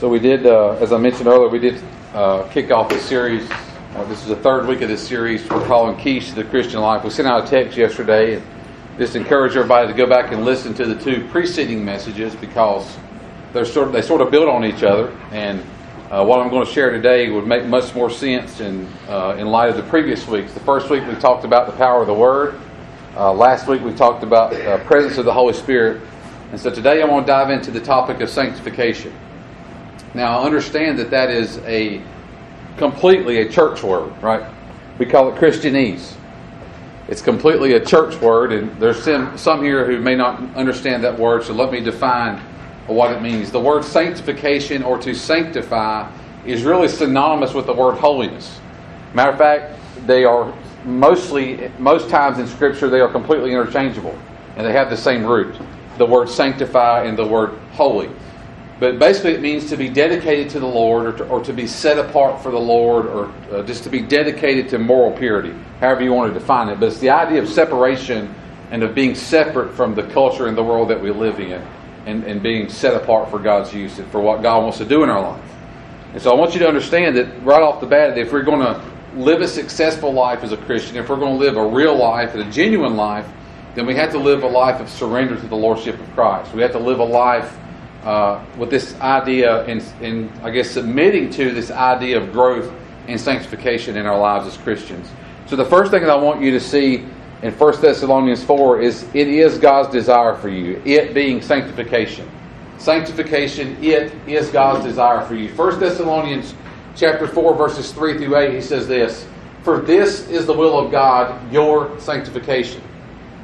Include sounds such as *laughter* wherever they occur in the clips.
So we did, uh, as I mentioned earlier, we did uh, kick off this series. Uh, this is the third week of this series we're calling Keys to the Christian Life. We sent out a text yesterday and just encourage everybody to go back and listen to the two preceding messages because they're sort of, they sort of build on each other. And uh, what I'm going to share today would make much more sense in, uh, in light of the previous weeks. The first week we talked about the power of the Word. Uh, last week we talked about the presence of the Holy Spirit. And so today I want to dive into the topic of sanctification. Now, understand that that is a completely a church word, right? We call it Christianese. It's completely a church word, and there's some, some here who may not understand that word, so let me define what it means. The word sanctification or to sanctify is really synonymous with the word holiness. Matter of fact, they are mostly, most times in Scripture, they are completely interchangeable, and they have the same root the word sanctify and the word holy. But basically, it means to be dedicated to the Lord or to, or to be set apart for the Lord or uh, just to be dedicated to moral purity, however you want to define it. But it's the idea of separation and of being separate from the culture and the world that we live in and, and being set apart for God's use and for what God wants to do in our life. And so I want you to understand that right off the bat, if we're going to live a successful life as a Christian, if we're going to live a real life and a genuine life, then we have to live a life of surrender to the Lordship of Christ. We have to live a life uh, with this idea and, and, I guess, submitting to this idea of growth and sanctification in our lives as Christians. So, the first thing that I want you to see in 1 Thessalonians 4 is it is God's desire for you, it being sanctification. Sanctification, it is God's desire for you. 1 Thessalonians chapter 4, verses 3 through 8, he says this For this is the will of God, your sanctification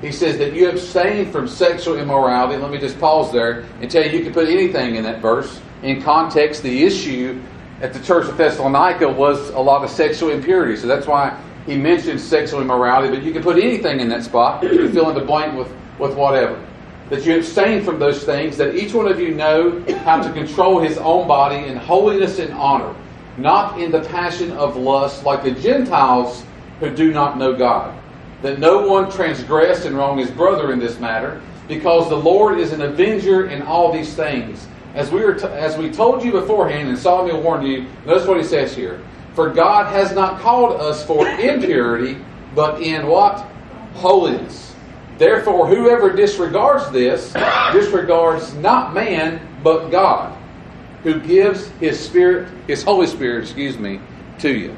he says that you abstain from sexual immorality. Let me just pause there and tell you you can put anything in that verse. In context, the issue at the church of Thessalonica was a lot of sexual impurity. So that's why he mentioned sexual immorality, but you can put anything in that spot. You can fill in the blank with, with whatever. That you abstain from those things, that each one of you know how to control his own body in holiness and honor, not in the passion of lust like the Gentiles who do not know God that no one transgress and wrong his brother in this matter, because the Lord is an avenger in all these things. As we were, t- as we told you beforehand, and solemnly warned you. Notice what he says here: For God has not called us for *laughs* impurity, but in what holiness. Therefore, whoever disregards this disregards not man, but God, who gives His Spirit, His Holy Spirit, excuse me, to you.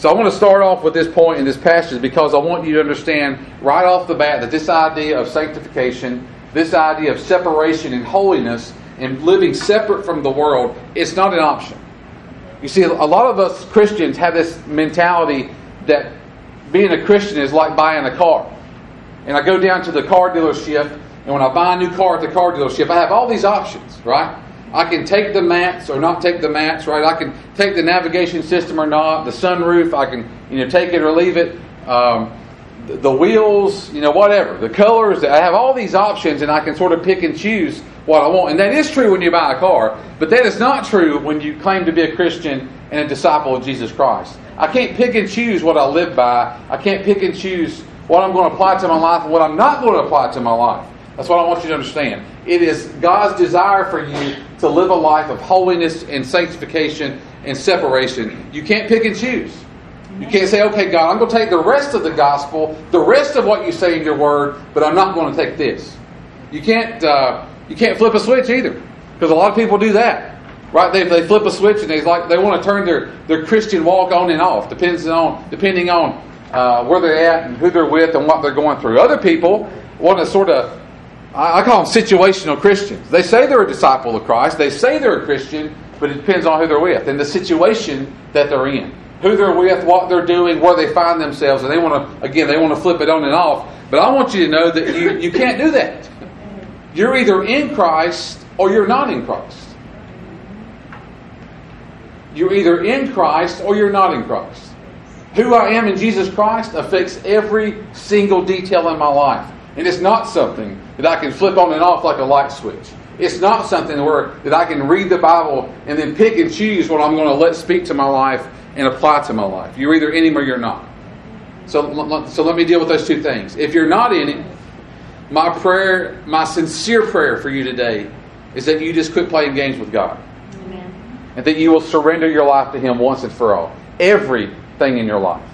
So I want to start off with this point in this passage because I want you to understand right off the bat that this idea of sanctification, this idea of separation and holiness and living separate from the world, it's not an option. You see, a lot of us Christians have this mentality that being a Christian is like buying a car. And I go down to the car dealership, and when I buy a new car at the car dealership, I have all these options, right? I can take the mats or not take the mats, right? I can take the navigation system or not, the sunroof, I can, you know, take it or leave it. Um, the, the wheels, you know, whatever. The colors, I have all these options and I can sort of pick and choose what I want. And that is true when you buy a car, but that is not true when you claim to be a Christian and a disciple of Jesus Christ. I can't pick and choose what I live by. I can't pick and choose what I'm going to apply to my life and what I'm not going to apply to my life. That's what I want you to understand. It is God's desire for you to live a life of holiness and sanctification and separation. You can't pick and choose. You can't say, okay, God, I'm going to take the rest of the gospel, the rest of what you say in your word, but I'm not going to take this. You can't, uh, you can't flip a switch either, because a lot of people do that. Right? They, they flip a switch and they like they want to turn their, their Christian walk on and off, depends on depending on uh, where they're at and who they're with and what they're going through. Other people want to sort of I call them situational Christians. They say they're a disciple of Christ, they say they're a Christian, but it depends on who they're with and the situation that they're in. Who they're with, what they're doing, where they find themselves, and they want to, again, they want to flip it on and off. But I want you to know that you, you can't do that. You're either in Christ or you're not in Christ. You're either in Christ or you're not in Christ. Who I am in Jesus Christ affects every single detail in my life. And it's not something that I can flip on and off like a light switch. It's not something where that I can read the Bible and then pick and choose what I'm going to let speak to my life and apply to my life. You're either in Him or you're not. So, so let me deal with those two things. If you're not in Him, my prayer, my sincere prayer for you today is that you just quit playing games with God. Amen. and that you will surrender your life to Him once and for all. Everything in your life.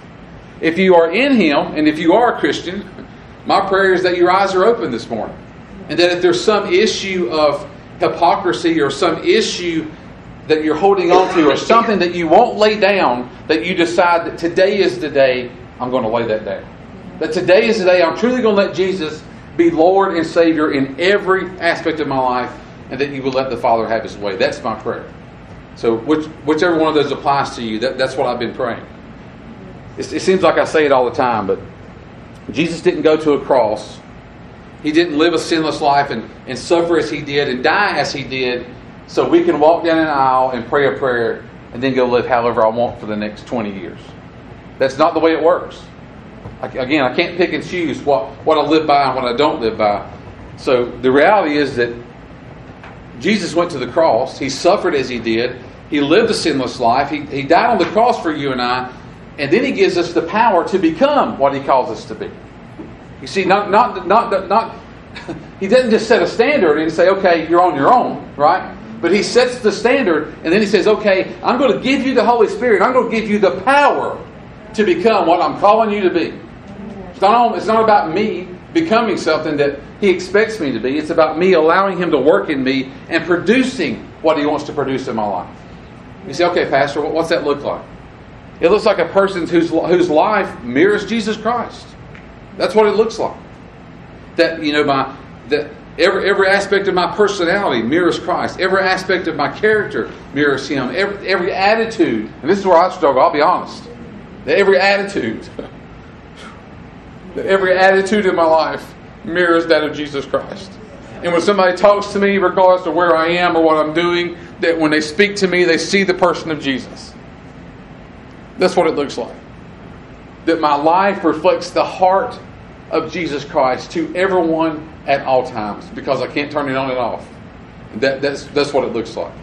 If you are in Him, and if you are a Christian, my prayer is that your eyes are open this morning. And that if there's some issue of hypocrisy or some issue that you're holding on to or something that you won't lay down, that you decide that today is the day I'm going to lay that down. That today is the day I'm truly going to let Jesus be Lord and Savior in every aspect of my life, and that you will let the Father have His way. That's my prayer. So, which, whichever one of those applies to you, that, that's what I've been praying. It, it seems like I say it all the time, but Jesus didn't go to a cross. He didn't live a sinless life and, and suffer as He did and die as He did so we can walk down an aisle and pray a prayer and then go live however I want for the next 20 years. That's not the way it works. Again, I can't pick and choose what, what I live by and what I don't live by. So the reality is that Jesus went to the cross. He suffered as he did. He lived a sinless life. He, he died on the cross for you and I. And then he gives us the power to become what he calls us to be. You see, not, not, not, not, *laughs* he doesn't just set a standard and say, okay, you're on your own, right? But he sets the standard and then he says, okay, I'm going to give you the Holy Spirit. I'm going to give you the power to become what I'm calling you to be. It's not, it's not about me becoming something that He expects me to be. It's about me allowing Him to work in me and producing what He wants to produce in my life. You say, okay, Pastor, what's that look like? It looks like a person whose, whose life mirrors Jesus Christ. That's what it looks like. That, you know, my, that every, every aspect of my personality mirrors Christ. Every aspect of my character mirrors Him. Every, every attitude, and this is where I struggle, I'll be honest. Every attitude *laughs* that every attitude in my life mirrors that of Jesus Christ. And when somebody talks to me, regardless of where I am or what I'm doing, that when they speak to me, they see the person of Jesus. That's what it looks like. That my life reflects the heart of Jesus Christ to everyone at all times because I can't turn it on and off. That, that's, that's what it looks like.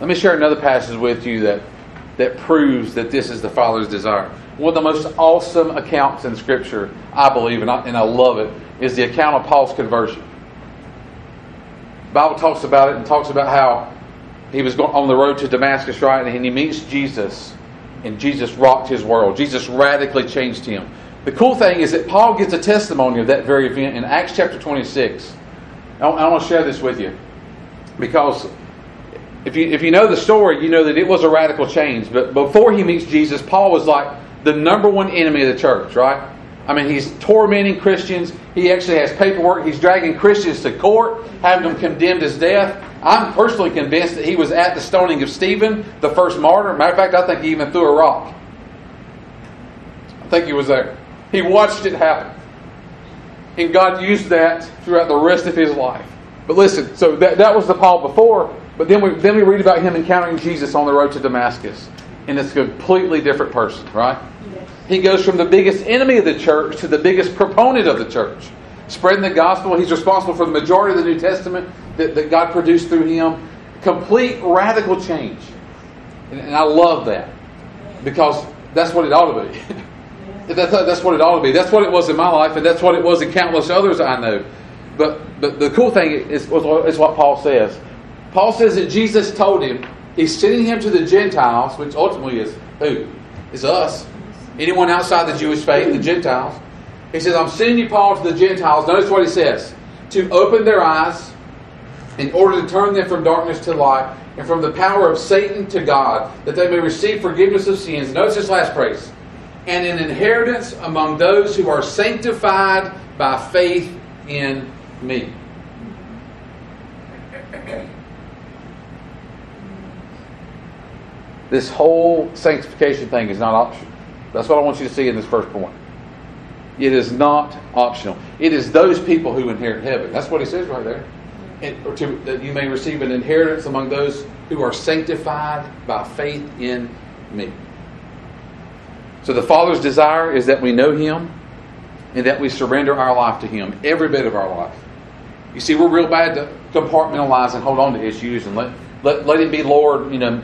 Let me share another passage with you that, that proves that this is the Father's desire one of the most awesome accounts in Scripture, I believe, and I, and I love it, is the account of Paul's conversion. The Bible talks about it and talks about how he was on the road to Damascus, right? And he meets Jesus, and Jesus rocked his world. Jesus radically changed him. The cool thing is that Paul gives a testimony of that very event in Acts chapter 26. I, I want to share this with you because if you, if you know the story, you know that it was a radical change. But before he meets Jesus, Paul was like, the number one enemy of the church, right? I mean, he's tormenting Christians. He actually has paperwork. He's dragging Christians to court, having them condemned as death. I'm personally convinced that he was at the stoning of Stephen, the first martyr. Matter of fact, I think he even threw a rock. I think he was there. He watched it happen. And God used that throughout the rest of his life. But listen, so that, that was the Paul before, but then we, then we read about him encountering Jesus on the road to Damascus and it's a completely different person, right? He goes from the biggest enemy of the church to the biggest proponent of the church. Spreading the gospel, he's responsible for the majority of the New Testament that, that God produced through him. Complete radical change. And, and I love that because that's what it ought to be. *laughs* that's, that's what it ought to be. That's what it was in my life, and that's what it was in countless others I know. But, but the cool thing is, is what Paul says. Paul says that Jesus told him, He's sending him to the Gentiles, which ultimately is who? Is us. Anyone outside the Jewish faith, the Gentiles. He says, I'm sending you, Paul, to the Gentiles. Notice what he says to open their eyes in order to turn them from darkness to light and from the power of Satan to God, that they may receive forgiveness of sins. Notice this last phrase and an inheritance among those who are sanctified by faith in me. This whole sanctification thing is not optional. That's what I want you to see in this first point. It is not optional. It is those people who inherit heaven. That's what he says right there. And, to, that you may receive an inheritance among those who are sanctified by faith in me. So the Father's desire is that we know Him and that we surrender our life to Him, every bit of our life. You see, we're real bad to compartmentalize and hold on to issues and let, let, let Him be Lord, you know,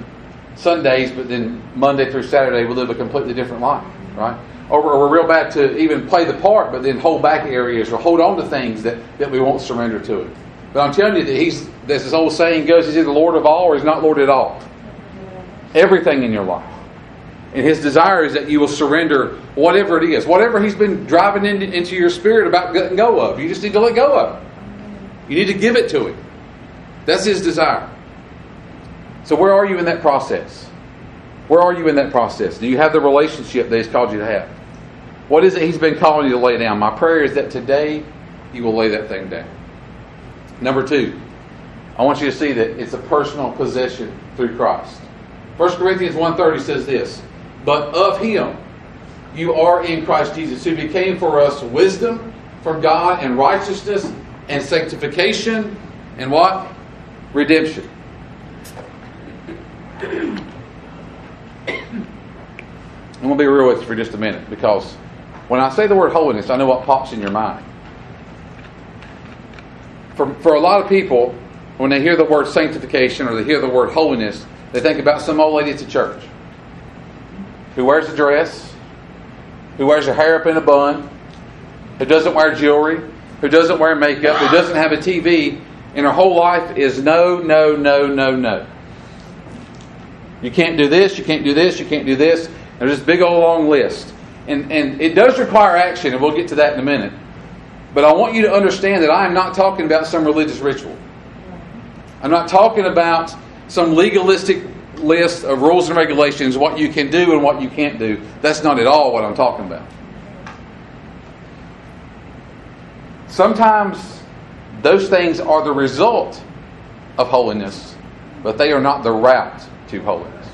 Sundays, but then Monday through Saturday we live a completely different life, right? Or, we're real bad to even play the part, but then hold back areas or hold on to things that, that we won't surrender to it. But I'm telling you that he's as this old saying goes, he's either Lord of all or he's not Lord at all. Everything in your life. And his desire is that you will surrender whatever it is, whatever he's been driving into, into your spirit about letting go of. You just need to let go of. You need to give it to him. That's his desire. So, where are you in that process? Where are you in that process? Do you have the relationship that he's called you to have? What is it he's been calling you to lay down? My prayer is that today you will lay that thing down. Number two, I want you to see that it's a personal possession through Christ. 1 Corinthians 1.30 says this, But of him you are in Christ Jesus, who became for us wisdom from God and righteousness and sanctification and what? Redemption. I'm going to be real with you for just a minute because when I say the word holiness, I know what pops in your mind. For, for a lot of people, when they hear the word sanctification or they hear the word holiness, they think about some old lady at the church who wears a dress, who wears her hair up in a bun, who doesn't wear jewelry, who doesn't wear makeup, who doesn't have a TV, and her whole life is no, no, no, no, no. You can't do this, you can't do this, you can't do this. There's this big old long list. And, and it does require action, and we'll get to that in a minute. But I want you to understand that I am not talking about some religious ritual. I'm not talking about some legalistic list of rules and regulations, what you can do and what you can't do. That's not at all what I'm talking about. Sometimes those things are the result of holiness, but they are not the route to holiness.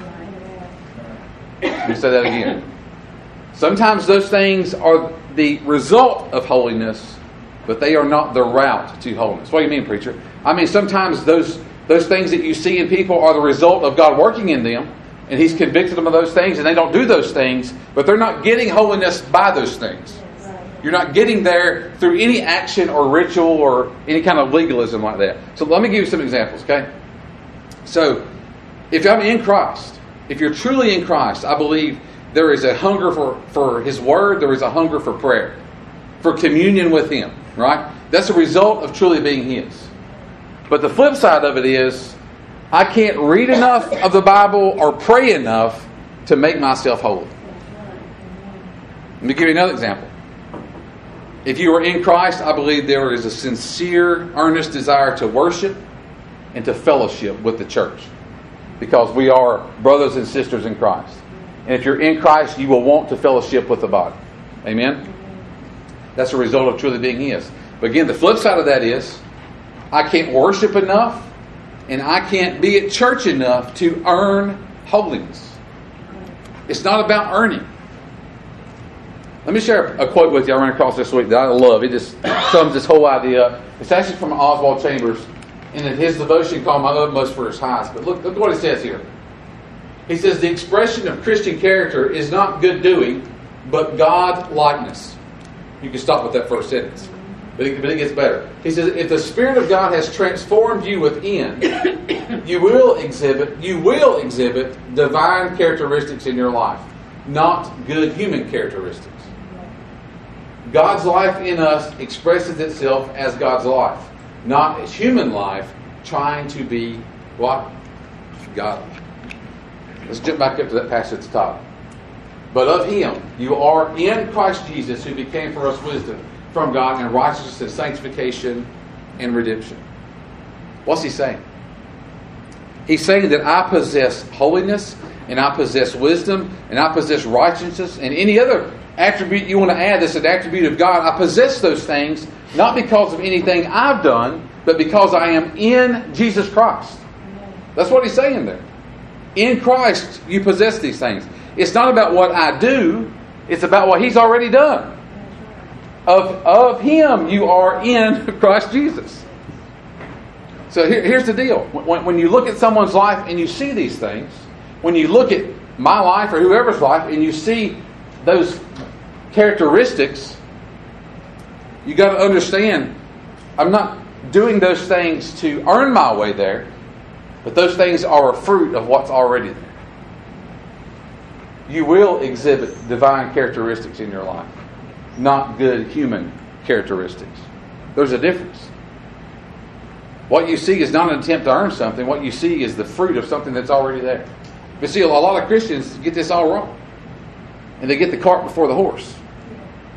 Let me say that again. Sometimes those things are the result of holiness, but they are not the route to holiness. What do you mean, preacher? I mean, sometimes those, those things that you see in people are the result of God working in them, and He's convicted them of those things, and they don't do those things, but they're not getting holiness by those things. You're not getting there through any action or ritual or any kind of legalism like that. So let me give you some examples, okay? So, if I'm in Christ, if you're truly in Christ, I believe there is a hunger for, for His Word, there is a hunger for prayer, for communion with Him, right? That's a result of truly being His. But the flip side of it is, I can't read enough of the Bible or pray enough to make myself holy. Let me give you another example. If you are in Christ, I believe there is a sincere, earnest desire to worship and to fellowship with the church because we are brothers and sisters in Christ. And if you're in Christ, you will want to fellowship with the body. Amen? That's a result of truly being His. But again, the flip side of that is I can't worship enough and I can't be at church enough to earn holiness. It's not about earning. Let me share a quote with you I ran across this week that I love. It just sums this whole idea up. It's actually from Oswald Chambers in his devotion called My Utmost for His Highest. But look, look what it says here. He says, The expression of Christian character is not good doing, but God likeness. You can stop with that first sentence. But it, but it gets better. He says, if the Spirit of God has transformed you within, *coughs* you will exhibit, you will exhibit divine characteristics in your life, not good human characteristics. God's life in us expresses itself as God's life, not as human life trying to be what? God. Let's jump back up to that passage at the top. But of him you are in Christ Jesus, who became for us wisdom from God and righteousness and sanctification and redemption. What's he saying? He's saying that I possess holiness and I possess wisdom and I possess righteousness and any other attribute you want to add that's an attribute of God. I possess those things not because of anything I've done, but because I am in Jesus Christ. That's what he's saying there. In Christ, you possess these things. It's not about what I do, it's about what he's already done. Of, of him, you are in *laughs* Christ Jesus. So here, here's the deal. When, when you look at someone's life and you see these things, when you look at my life or whoever's life and you see those characteristics, you got to understand I'm not doing those things to earn my way there, but those things are a fruit of what's already there. You will exhibit divine characteristics in your life, not good human characteristics. There's a difference. What you see is not an attempt to earn something. What you see is the fruit of something that's already there. But see, a lot of Christians get this all wrong. And they get the cart before the horse.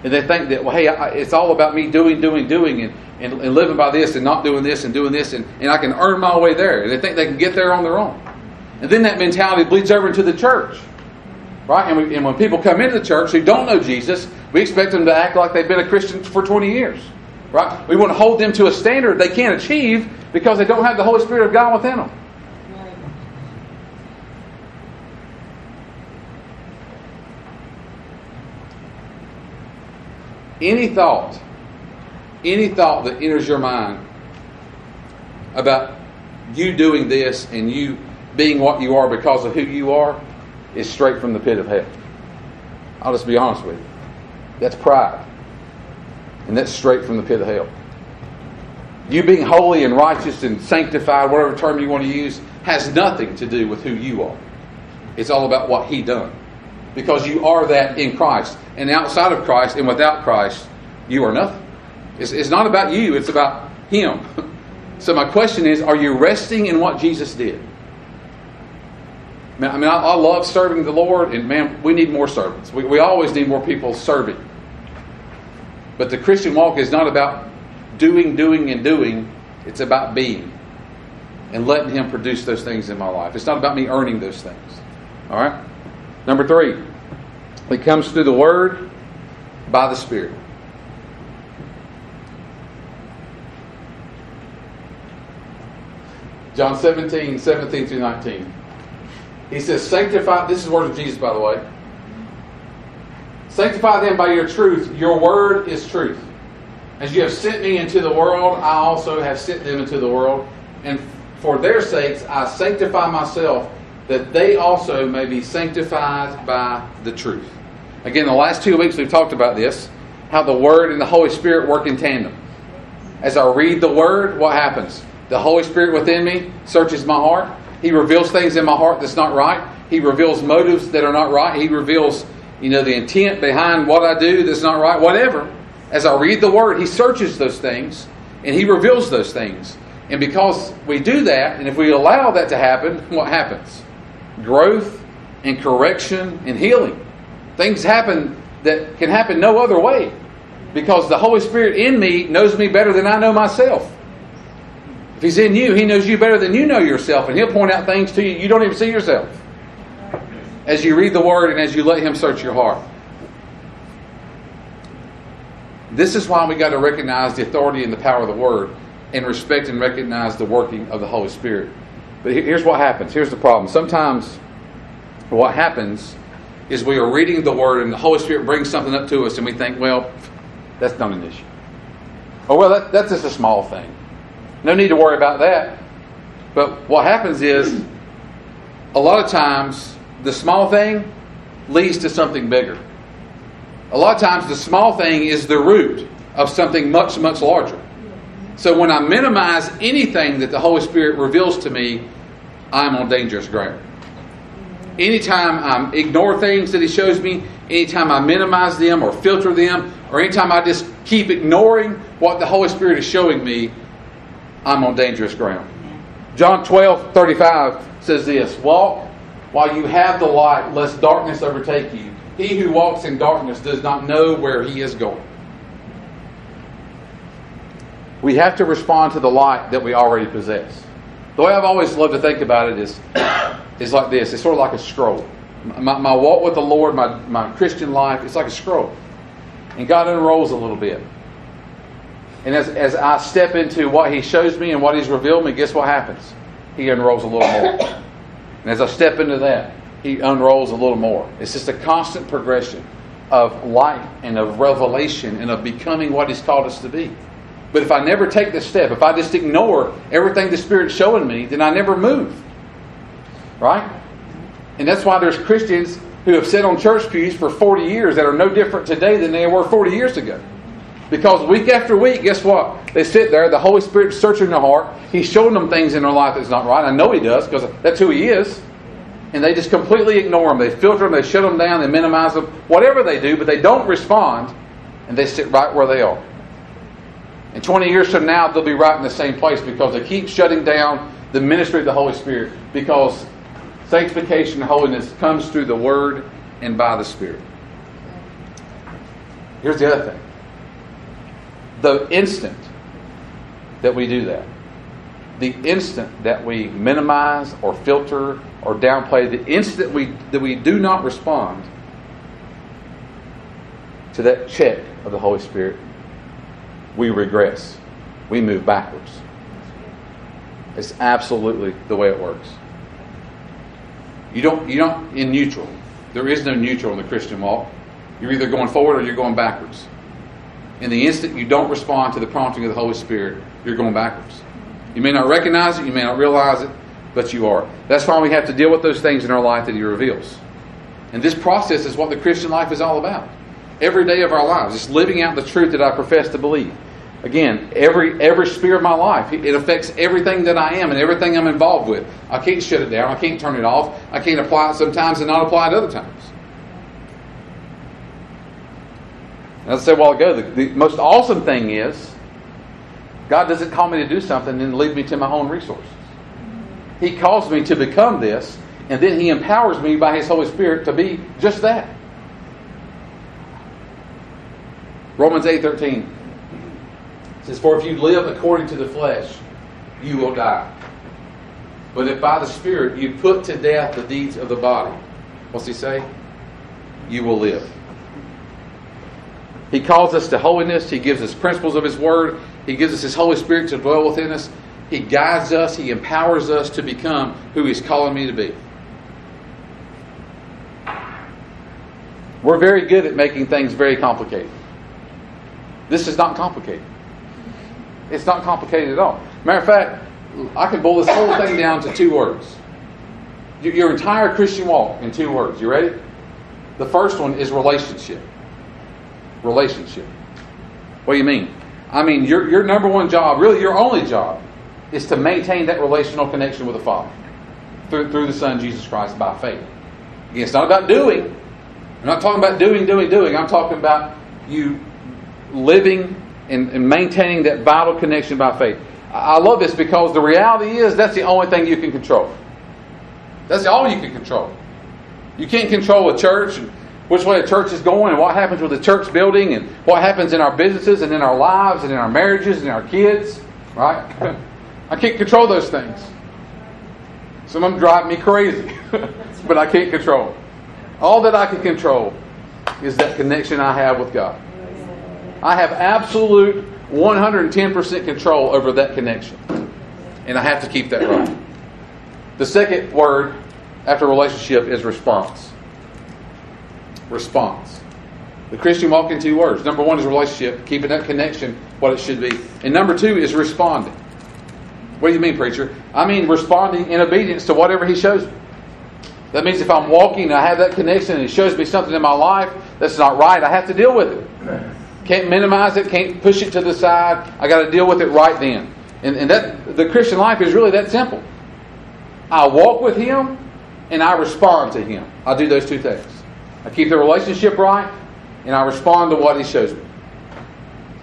And they think that, well, hey, I, it's all about me doing, doing, doing, and, and, and, living by this and not doing this and doing this, and, and I can earn my way there. And they think they can get there on their own. And then that mentality bleeds over into the church. Right? And, we, and when people come into the church who don't know Jesus, we expect them to act like they've been a Christian for 20 years. Right? We want to hold them to a standard they can't achieve because they don't have the Holy Spirit of God within them. Any thought, any thought that enters your mind about you doing this and you being what you are because of who you are is straight from the pit of hell. I'll just be honest with you. That's pride. And that's straight from the pit of hell. You being holy and righteous and sanctified, whatever term you want to use, has nothing to do with who you are. It's all about what He done. Because you are that in Christ. And outside of Christ and without Christ, you are nothing. It's, it's not about you, it's about Him. *laughs* So my question is, are you resting in what Jesus did? I mean, I, I love serving the Lord, and man, we need more servants. We, we always need more people serving. But the Christian walk is not about doing, doing, and doing. It's about being and letting Him produce those things in my life. It's not about me earning those things. All right? Number three, it comes through the Word by the Spirit. John 17, 17 through 19. He says, Sanctify, this is the word of Jesus, by the way. Sanctify them by your truth. Your word is truth. As you have sent me into the world, I also have sent them into the world. And for their sakes, I sanctify myself, that they also may be sanctified by the truth. Again, the last two weeks we've talked about this how the Word and the Holy Spirit work in tandem. As I read the Word, what happens? The Holy Spirit within me searches my heart. He reveals things in my heart that's not right. He reveals motives that are not right. He reveals you know, the intent behind what I do that's not right, whatever. As I read the Word, He searches those things and He reveals those things. And because we do that, and if we allow that to happen, what happens? Growth and correction and healing. Things happen that can happen no other way because the Holy Spirit in me knows me better than I know myself. If He's in you, He knows you better than you know yourself, and He'll point out things to you you don't even see yourself as you read the Word and as you let Him search your heart. This is why we got to recognize the authority and the power of the Word and respect and recognize the working of the Holy Spirit. But here's what happens. Here's the problem. Sometimes what happens is we are reading the Word and the Holy Spirit brings something up to us and we think, well, that's not an issue. Oh, well, that, that's just a small thing. No need to worry about that. But what happens is, a lot of times, the small thing leads to something bigger. A lot of times, the small thing is the root of something much, much larger. So when I minimize anything that the Holy Spirit reveals to me, I'm on dangerous ground. Anytime I ignore things that He shows me, anytime I minimize them or filter them, or anytime I just keep ignoring what the Holy Spirit is showing me, I'm on dangerous ground. John 12, 35 says this Walk while you have the light, lest darkness overtake you. He who walks in darkness does not know where he is going. We have to respond to the light that we already possess. The way I've always loved to think about it is, is like this it's sort of like a scroll. My, my walk with the Lord, my, my Christian life, it's like a scroll. And God unrolls a little bit. And as, as I step into what He shows me and what He's revealed me, guess what happens? He unrolls a little more. And as I step into that, he unrolls a little more. It's just a constant progression of light and of revelation and of becoming what he's called us to be. But if I never take this step, if I just ignore everything the Spirit's showing me, then I never move. Right? And that's why there's Christians who have sat on church pews for 40 years that are no different today than they were 40 years ago. Because week after week, guess what? They sit there, the Holy Spirit's searching their heart. He's showing them things in their life that's not right. I know He does because that's who He is. And they just completely ignore them. They filter them, they shut them down, they minimize them, whatever they do, but they don't respond, and they sit right where they are. And 20 years from now, they'll be right in the same place because they keep shutting down the ministry of the Holy Spirit because sanctification and holiness comes through the Word and by the Spirit. Here's the other thing the instant that we do that, the instant that we minimize or filter or downplay, the instant we, that we do not respond to that check of the Holy Spirit, we regress. We move backwards. It's absolutely the way it works. You don't, you don't, in neutral, there is no neutral in the Christian walk. You're either going forward or you're going backwards. In the instant you don't respond to the prompting of the Holy Spirit, you're going backwards. You may not recognize it, you may not realize it, but you are. That's why we have to deal with those things in our life that He reveals. And this process is what the Christian life is all about. Every day of our lives, it's living out the truth that I profess to believe. Again, every every sphere of my life, it affects everything that I am and everything I'm involved with. I can't shut it down. I can't turn it off. I can't apply it sometimes and not apply it other times. As I said a while ago, the, the most awesome thing is God doesn't call me to do something and lead me to my own resources. He calls me to become this, and then He empowers me by His Holy Spirit to be just that. Romans 8:13 says, For if you live according to the flesh, you will die. But if by the Spirit you put to death the deeds of the body, what's he say? You will live. He calls us to holiness. He gives us principles of His Word. He gives us His Holy Spirit to dwell within us. He guides us. He empowers us to become who He's calling me to be. We're very good at making things very complicated. This is not complicated. It's not complicated at all. Matter of fact, I can boil this whole thing down to two words. Your entire Christian walk in two words. You ready? The first one is relationship. Relationship. What do you mean? I mean, your, your number one job, really your only job, is to maintain that relational connection with the Father through, through the Son, Jesus Christ, by faith. Again, it's not about doing. I'm not talking about doing, doing, doing. I'm talking about you living and, and maintaining that vital connection by faith. I love this because the reality is that's the only thing you can control. That's all you can control. You can't control a church and which way a church is going and what happens with the church building and what happens in our businesses and in our lives and in our marriages and our kids, right? *laughs* I can't control those things. Some of them drive me crazy, *laughs* but I can't control. All that I can control is that connection I have with God. I have absolute 110% control over that connection. And I have to keep that right. The second word after relationship is response. Response. The Christian walk in two words. Number one is relationship, keeping that connection what it should be. And number two is responding. What do you mean, preacher? I mean responding in obedience to whatever he shows me. That means if I'm walking and I have that connection and he shows me something in my life that's not right, I have to deal with it. Can't minimize it, can't push it to the side. I got to deal with it right then. And, and that the Christian life is really that simple. I walk with Him and I respond to Him. I do those two things. I keep the relationship right and I respond to what He shows me.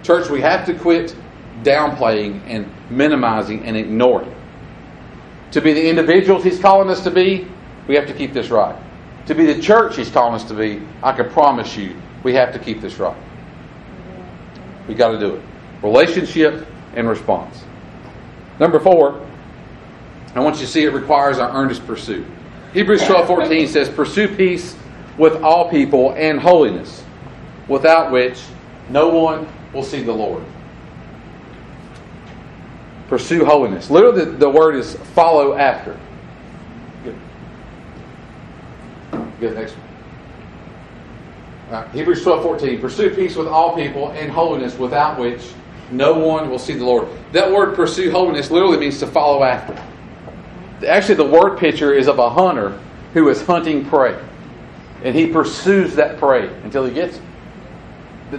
Church, we have to quit downplaying and minimizing and ignoring. To be the individuals He's calling us to be, we have to keep this right. To be the church He's calling us to be, I can promise you, we have to keep this right. We got to do it. Relationship and response. Number four, I want you to see it requires our earnest pursuit. Hebrews 12 14 says, Pursue peace with all people and holiness, without which no one will see the Lord. Pursue holiness. Literally, the, the word is follow after. Good. Good, next one. Uh, Hebrews 12 14. Pursue peace with all people and holiness, without which no one will see the Lord. That word pursue holiness literally means to follow after. Actually, the word picture is of a hunter who is hunting prey. And he pursues that prey until he gets it.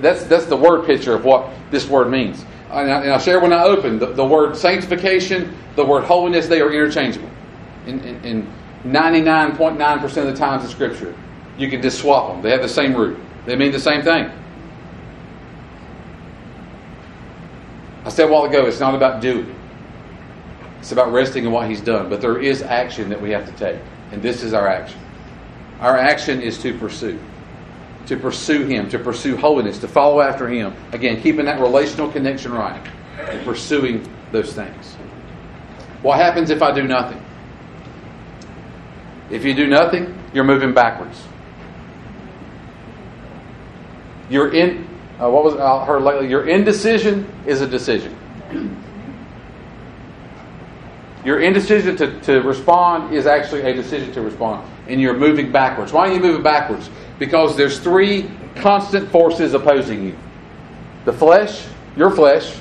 That's, that's the word picture of what this word means. And, I, will share when I open the, the, word sanctification, the word holiness, they are interchangeable. In, in, in 99.9% of the times in Scripture, you can just swap them. They have the same root. They mean the same thing. I said a while ago, it's not about doing. It's about resting in what He's done. But there is action that we have to take. And this is our action. Our action is to pursue. To pursue Him, to pursue holiness, to follow after Him. Again, keeping that relational connection right and pursuing those things. What happens if I do nothing? If you do nothing, you're moving backwards. You're in, uh, what was I heard lately? Your indecision is a decision. Your indecision to, to respond is actually a decision to respond. And you're moving backwards. Why are you moving backwards? Because there's three constant forces opposing you the flesh, your flesh,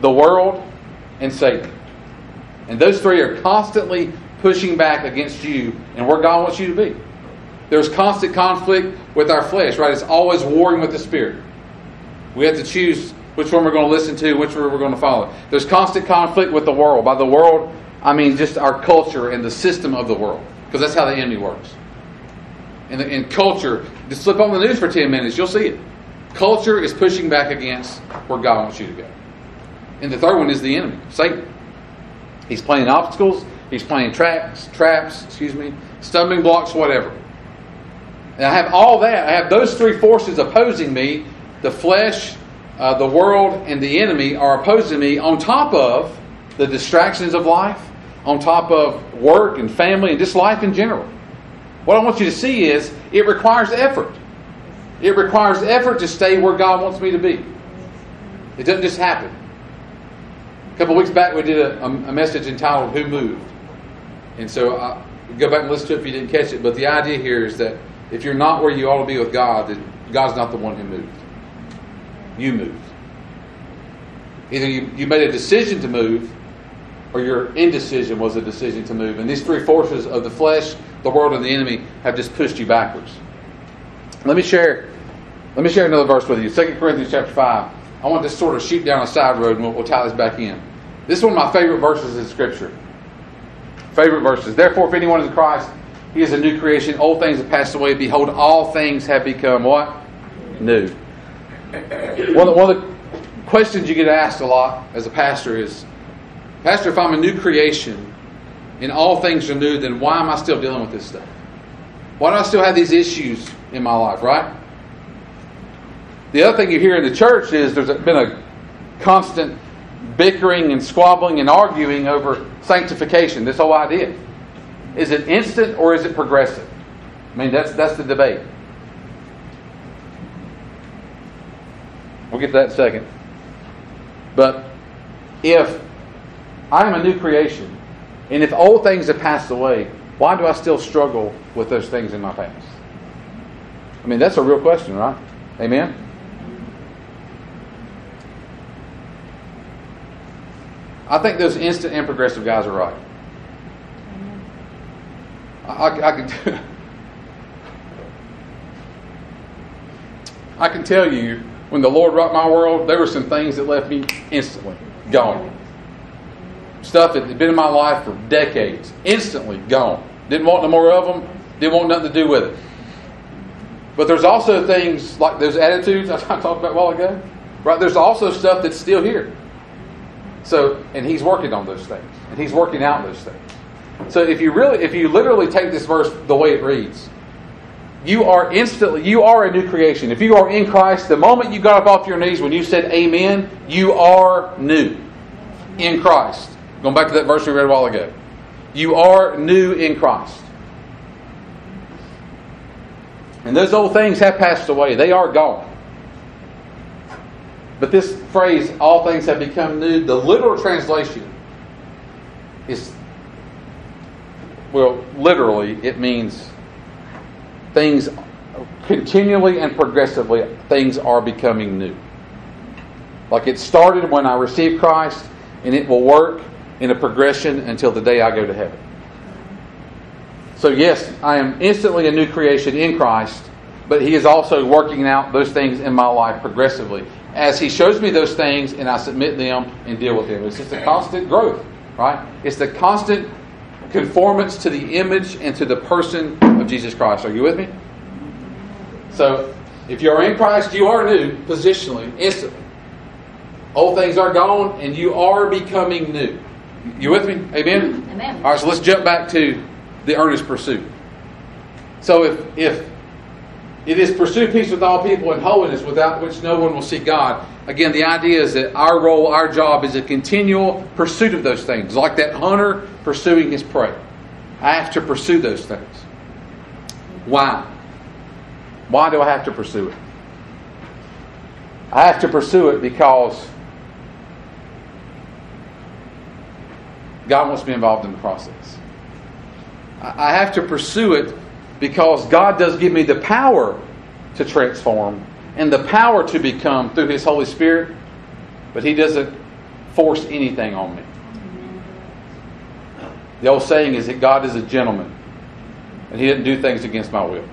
the world, and Satan. And those three are constantly pushing back against you and where God wants you to be. There's constant conflict with our flesh, right? It's always warring with the Spirit. We have to choose which one we're going to listen to, which one we're going to follow. There's constant conflict with the world. By the world, I mean just our culture and the system of the world, because that's how the enemy works. And in culture, just flip on the news for 10 minutes, you'll see it. Culture is pushing back against where God wants you to go. And the third one is the enemy, Satan. He's playing obstacles, he's playing traps, traps, excuse me, stumbling blocks, whatever. And I have all that. I have those three forces opposing me the flesh, uh, the world, and the enemy are opposing me on top of the distractions of life, on top of work and family and just life in general. What I want you to see is it requires effort. It requires effort to stay where God wants me to be. It doesn't just happen. A couple weeks back, we did a, a message entitled Who Moved? And so I, uh, go back and listen to it if you didn't catch it. But the idea here is that if you're not where you ought to be with God, then God's not the one who moved. You moved. Either you, you made a decision to move, or your indecision was a decision to move. And these three forces of the flesh, the world, and the enemy have just pushed you backwards. Let me share. Let me share another verse with you. 2 Corinthians chapter 5. I want to sort of shoot down a side road and we'll, we'll tie this back in. This is one of my favorite verses in Scripture. Favorite verses. Therefore, if anyone is in Christ, he is a new creation. Old things have passed away. Behold, all things have become what? New. One of, the, one of the questions you get asked a lot as a pastor is Pastor, if I'm a new creation and all things are new, then why am I still dealing with this stuff? Why do I still have these issues in my life, right? The other thing you hear in the church is there's been a constant bickering and squabbling and arguing over sanctification, this whole idea. Is it instant or is it progressive? I mean, that's, that's the debate. We'll get to that in a second. But if I am a new creation, and if old things have passed away, why do I still struggle with those things in my past? I mean, that's a real question, right? Amen? I think those instant and progressive guys are right. I, I can *laughs* I can tell you when the Lord rocked my world, there were some things that left me instantly gone. Stuff that had been in my life for decades, instantly gone. Didn't want no more of them. Didn't want nothing to do with it. But there's also things like those attitudes *laughs* I talked about a while ago. Right? There's also stuff that's still here. So, and He's working on those things, and He's working out those things. So if you really, if you literally take this verse the way it reads, you are instantly, you are a new creation. If you are in Christ, the moment you got up off your knees when you said amen, you are new in Christ. Going back to that verse we read a while ago. You are new in Christ. And those old things have passed away, they are gone. But this phrase, all things have become new, the literal translation is well, literally, it means things continually and progressively, things are becoming new. Like it started when I received Christ, and it will work in a progression until the day I go to heaven. So, yes, I am instantly a new creation in Christ, but He is also working out those things in my life progressively. As He shows me those things and I submit them and deal with them. It's just a constant growth, right? It's the constant conformance to the image and to the person of Jesus Christ. Are you with me? So, if you are in Christ, you are new positionally, instantly. Old things are gone, and you are becoming new. You with me? Amen? Amen. All right, so let's jump back to the earnest pursuit. So if, if it is pursue peace with all people and holiness without which no one will see God, again, the idea is that our role, our job is a continual pursuit of those things, like that hunter pursuing his prey. I have to pursue those things. Why? Why do I have to pursue it? I have to pursue it because God wants me involved in the process. I have to pursue it because God does give me the power to transform and the power to become through His Holy Spirit, but He doesn't force anything on me. The old saying is that God is a gentleman and He doesn't do things against my will.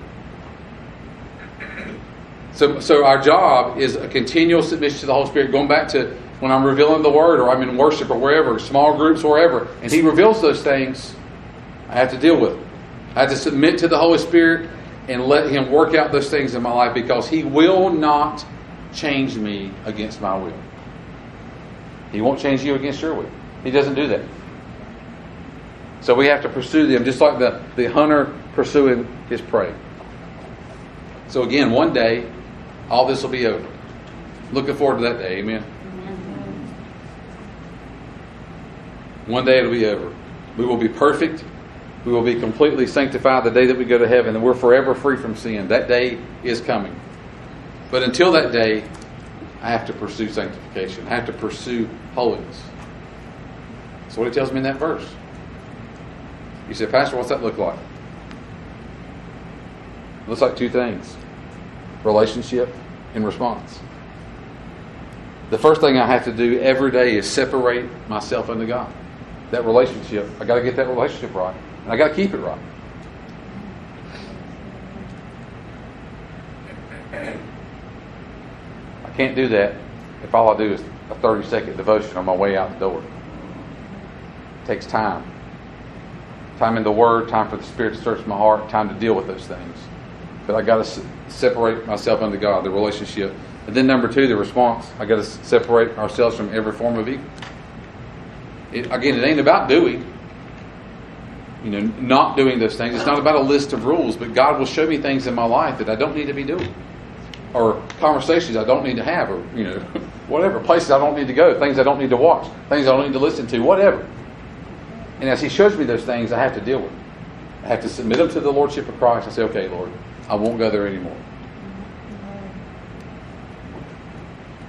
So, so our job is a continual submission to the Holy Spirit, going back to when I'm revealing the Word or I'm in worship or wherever, small groups, wherever, and He reveals those things, I have to deal with. I have to submit to the Holy Spirit and let Him work out those things in my life because He will not change me against my will. He won't change you against your will. He doesn't do that. So we have to pursue them just like the, the hunter pursuing his prey. So again, one day, all this will be over. Looking forward to that day. Amen. One day it'll be over. We will be perfect. We will be completely sanctified the day that we go to heaven, and we're forever free from sin. That day is coming. But until that day, I have to pursue sanctification. I have to pursue holiness. That's what it tells me in that verse. You say, Pastor, what's that look like? It looks like two things relationship and response. The first thing I have to do every day is separate myself unto God. That relationship, I got to get that relationship right. I got to keep it right. I can't do that if all I do is a 30 second devotion on my way out the door. It takes time. Time in the Word, time for the Spirit to search my heart, time to deal with those things. But I got to separate myself unto God, the relationship. And then number two, the response. I got to separate ourselves from every form of evil. It, again, it ain't about doing, you know, not doing those things. It's not about a list of rules, but God will show me things in my life that I don't need to be doing, or conversations I don't need to have, or you know, *laughs* whatever places I don't need to go, things I don't need to watch, things I don't need to listen to, whatever. And as He shows me those things, I have to deal with. Them. I have to submit them to the lordship of Christ. I say, okay, Lord, I won't go there anymore.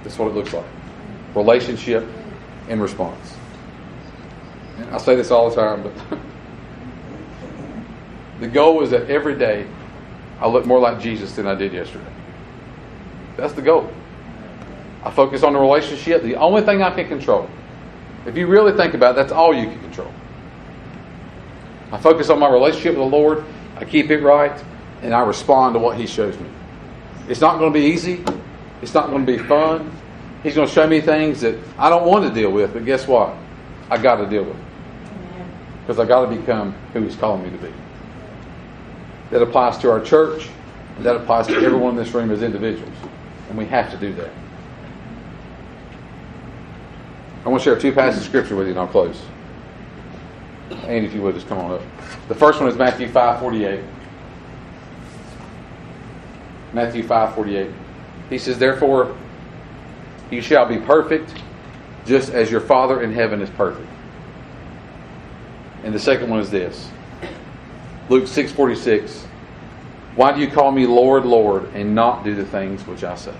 That's what it looks like. Relationship and response. And I say this all the time, but *laughs* the goal is that every day I look more like Jesus than I did yesterday. That's the goal. I focus on the relationship, the only thing I can control. If you really think about it, that's all you can control. I focus on my relationship with the Lord, I keep it right, and I respond to what He shows me. It's not going to be easy, it's not going to be fun. He's going to show me things that I don't want to deal with, but guess what? I got to deal with it. Because I got to become who He's calling me to be. That applies to our church, and that applies to everyone in this room as individuals. And we have to do that. I want to share two passages of scripture with you, and I'll close. Andy, if you would, just come on up. The first one is Matthew 5 48. Matthew 5 48. He says, Therefore, you shall be perfect, just as your Father in heaven is perfect. And the second one is this Luke 6:46. Why do you call me Lord, Lord, and not do the things which I say?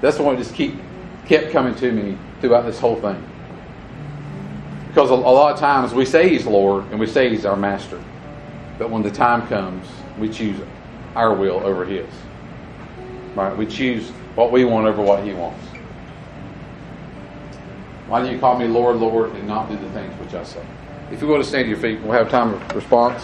That's the one that just keep, kept coming to me throughout this whole thing. Because a, a lot of times we say He's Lord and we say He's our Master. But when the time comes, we choose our will over His. Right? We choose what we want over what He wants. Why do you call me Lord, Lord, and not do the things which I say? If you go to stand to your feet, we'll have time of response.